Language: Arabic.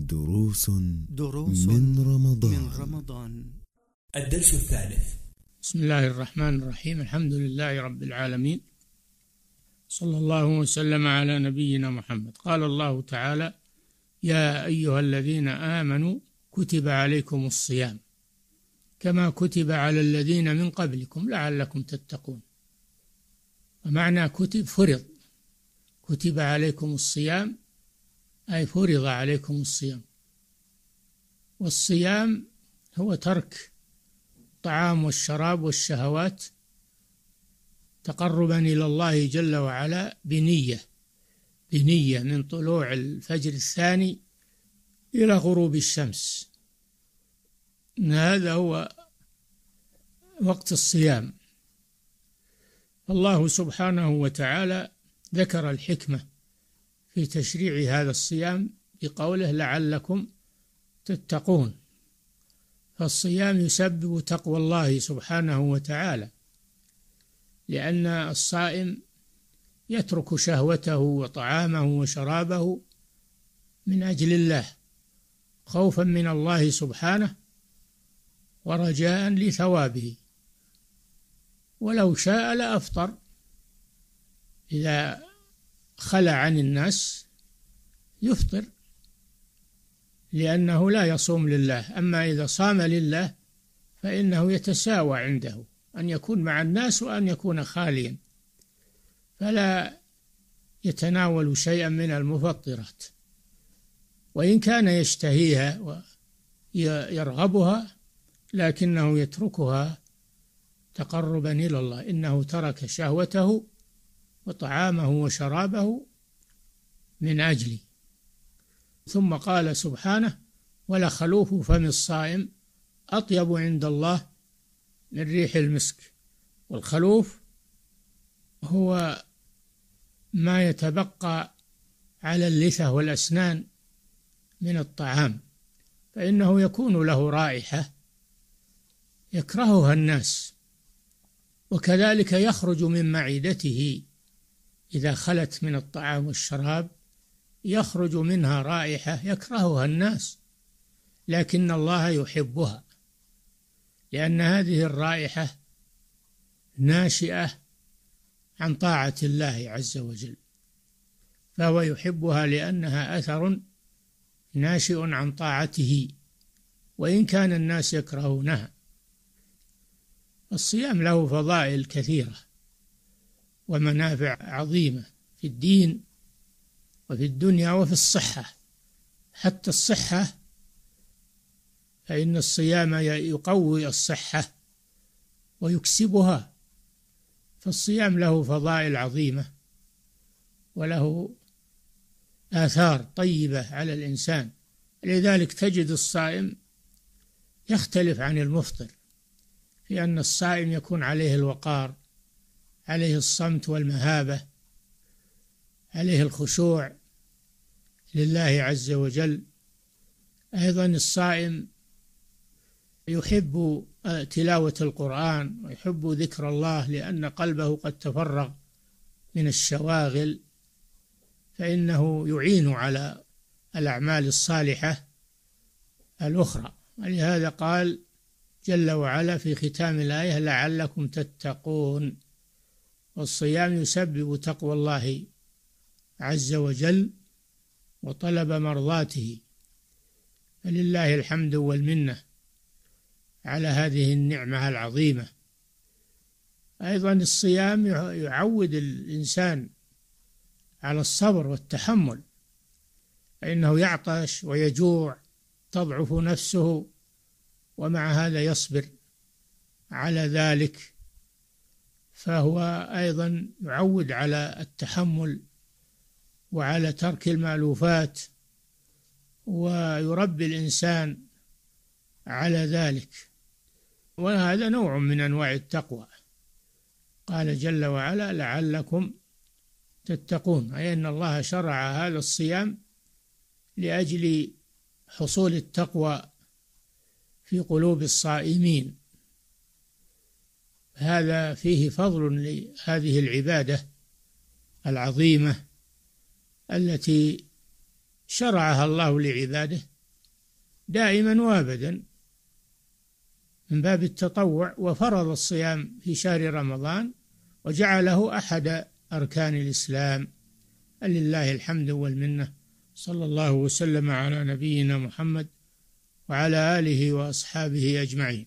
دروس دروس من رمضان. من رمضان. الدرس الثالث. بسم الله الرحمن الرحيم. الحمد لله رب العالمين. صلى الله وسلم على نبينا محمد. قال الله تعالى يا أيها الذين آمنوا كتب عليكم الصيام كما كتب على الذين من قبلكم لعلكم تتقون. ومعنى كتب فرض. كتب عليكم الصيام أي فرض عليكم الصيام. والصيام هو ترك الطعام والشراب والشهوات تقربا إلى الله جل وعلا بنية بنية من طلوع الفجر الثاني إلى غروب الشمس. هذا هو وقت الصيام. الله سبحانه وتعالى ذكر الحكمة في تشريع هذا الصيام بقوله لعلكم تتقون. فالصيام يسبب تقوى الله سبحانه وتعالى لأن الصائم يترك شهوته وطعامه وشرابه من أجل الله خوفا من الله سبحانه ورجاء لثوابه. ولو شاء لأفطر إذا خلى عن الناس يفطر لأنه لا يصوم لله. أما إذا صام لله فإنه يتساوى عنده أن يكون مع الناس وأن يكون خاليا. فلا يتناول شيئا من المفطرات. وإن كان يشتهيها ويرغبها لكنه يتركها تقربا إلى الله. إنه ترك شهوته وطعامه وشرابه من أجلي. ثم قال سبحانه ولخلوف فم الصائم أطيب عند الله من ريح المسك. والخلوف هو ما يتبقى على اللثة والأسنان من الطعام فإنه يكون له رائحة يكرهها الناس وكذلك يخرج من معدته إذا خلت من الطعام والشراب يخرج منها رائحة يكرهها الناس لكن الله يحبها لأن هذه الرائحة ناشئة عن طاعة الله عز وجل فهو يحبها لأنها أثر ناشئ عن طاعته وإن كان الناس يكرهونها الصيام له فضائل كثيرة. ومنافع عظيمة في الدين وفي الدنيا وفي الصحة. حتى الصحة فإن الصيام يقوي الصحة ويكسبها. فالصيام له فضائل عظيمة وله آثار طيبة على الإنسان. لذلك تجد الصائم يختلف عن المفطر في أن الصائم يكون عليه الوقار عليه الصمت والمهابة عليه الخشوع لله عز وجل. أيضا الصائم يحب تلاوة القرآن ويحب ذكر الله لأن قلبه قد تفرغ من الشواغل فإنه يعين على الأعمال الصالحة الأخرى. ولهذا قال جل وعلا في ختام الآية لعلكم تتقون والصيام يسبب تقوى الله عز وجل وطلب مرضاته. فلله الحمد والمنة على هذه النعمة العظيمة. أيضا الصيام يعود الإنسان على الصبر والتحمل فإنه يعطش ويجوع تضعف نفسه ومع هذا يصبر. على ذلك فهو أيضا يعود على التحمل وعلى ترك المألوفات ويربي الإنسان على ذلك. وهذا نوع من أنواع التقوى. قال جل وعلا لعلكم تتقون. أي أن الله شرع هذا الصيام لأجل حصول التقوى في قلوب الصائمين. هذا فيه فضل لهذه العبادة العظيمة التي شرعها الله لعباده دائما وأبدا من باب التطوع وفرض الصيام في شهر رمضان وجعله أحد أركان الإسلام. لله الحمد والمنة. صلى الله وسلم على نبينا محمد وعلى آله وأصحابه أجمعين.